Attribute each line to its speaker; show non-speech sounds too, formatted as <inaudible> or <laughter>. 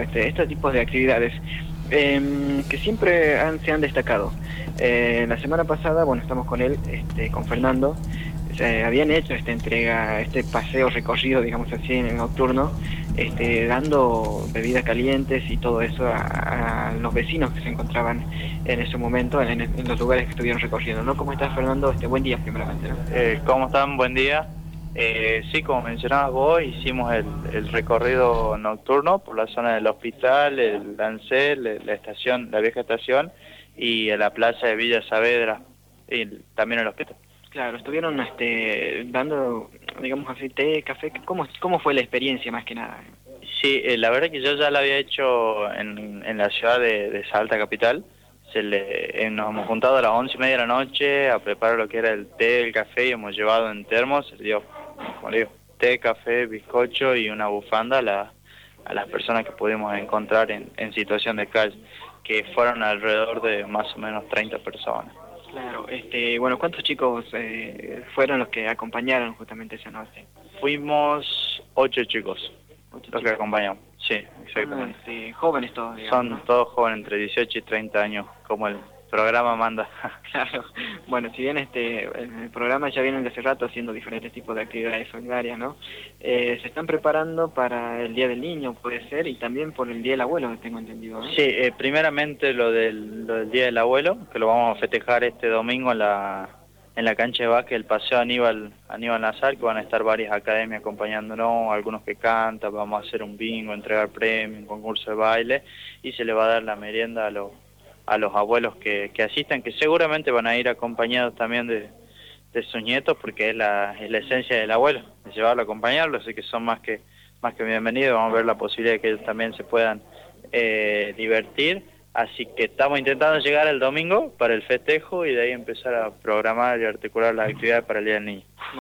Speaker 1: este, estos tipos de actividades em, que siempre han, se han destacado. Eh, la semana pasada, bueno, estamos con él, este, con Fernando, se habían hecho esta entrega, este paseo recorrido, digamos así, en el nocturno, este, dando bebidas calientes y todo eso a, los vecinos que se encontraban en ese momento, en, los lugares que estuvieron recorriendo, ¿no? ¿Cómo estás, Fernando? Este, buen día, primeramente.
Speaker 2: Eh, ¿Cómo están? Buen día. Eh, sí, como mencionabas vos, hicimos el, recorrido nocturno por la zona del hospital, el Lancel, la estación, la vieja estación y la plaza de Villa Saavedra y también el hospital.
Speaker 1: Claro, estuvieron este, dando, digamos así, té, café. ¿Cómo, ¿Cómo fue la experiencia más que nada?
Speaker 2: Sí, eh, la verdad que yo ya la había hecho en, en la ciudad de, Salta Capital. Se le, eh, nos hemos juntado a las once y media de la noche a preparar lo que era el té, el café y hemos llevado en termos, se dio como digo, té, café, bizcocho y una bufanda a, a las personas que pudimos encontrar en, en situación de calle, que fueron alrededor de más o menos 30 personas.
Speaker 1: Claro, este, bueno, ¿cuántos chicos eh, fueron los que acompañaron justamente esa noche?
Speaker 2: Fuimos ocho chicos, los que acompañamos, sí, exactamente.
Speaker 1: Ah, este, jóvenes todos,
Speaker 2: Son todos jóvenes, entre 18 y 30 años, como el programa manda. <laughs>
Speaker 1: claro. Bueno, si bien este el programa ya vienen de hace rato haciendo diferentes tipos de actividades solidarias, ¿no? Eh, se están preparando para el Día del Niño, puede ser, y también por el Día del Abuelo, tengo entendido.
Speaker 2: Sí, eh, primeramente lo del, lo del Día del Abuelo, que lo vamos a festejar este domingo en la en la cancha de básquet el paseo Aníbal, Aníbal Nazar, que van a estar varias academias acompañándonos, algunos que cantan, vamos a hacer un bingo, entregar premios, un concurso de baile, y se le va a dar la merienda a los a los abuelos que, que asistan, que seguramente van a ir acompañados también de, de sus nietos, porque es la, es la esencia del abuelo, de llevarlo, acompañarlo, así que son más que, más que bienvenidos, vamos a ver la posibilidad de que ellos también se puedan eh, divertir, así que estamos intentando llegar el domingo para el festejo y de ahí empezar a programar y articular las actividades para el Día del Niño.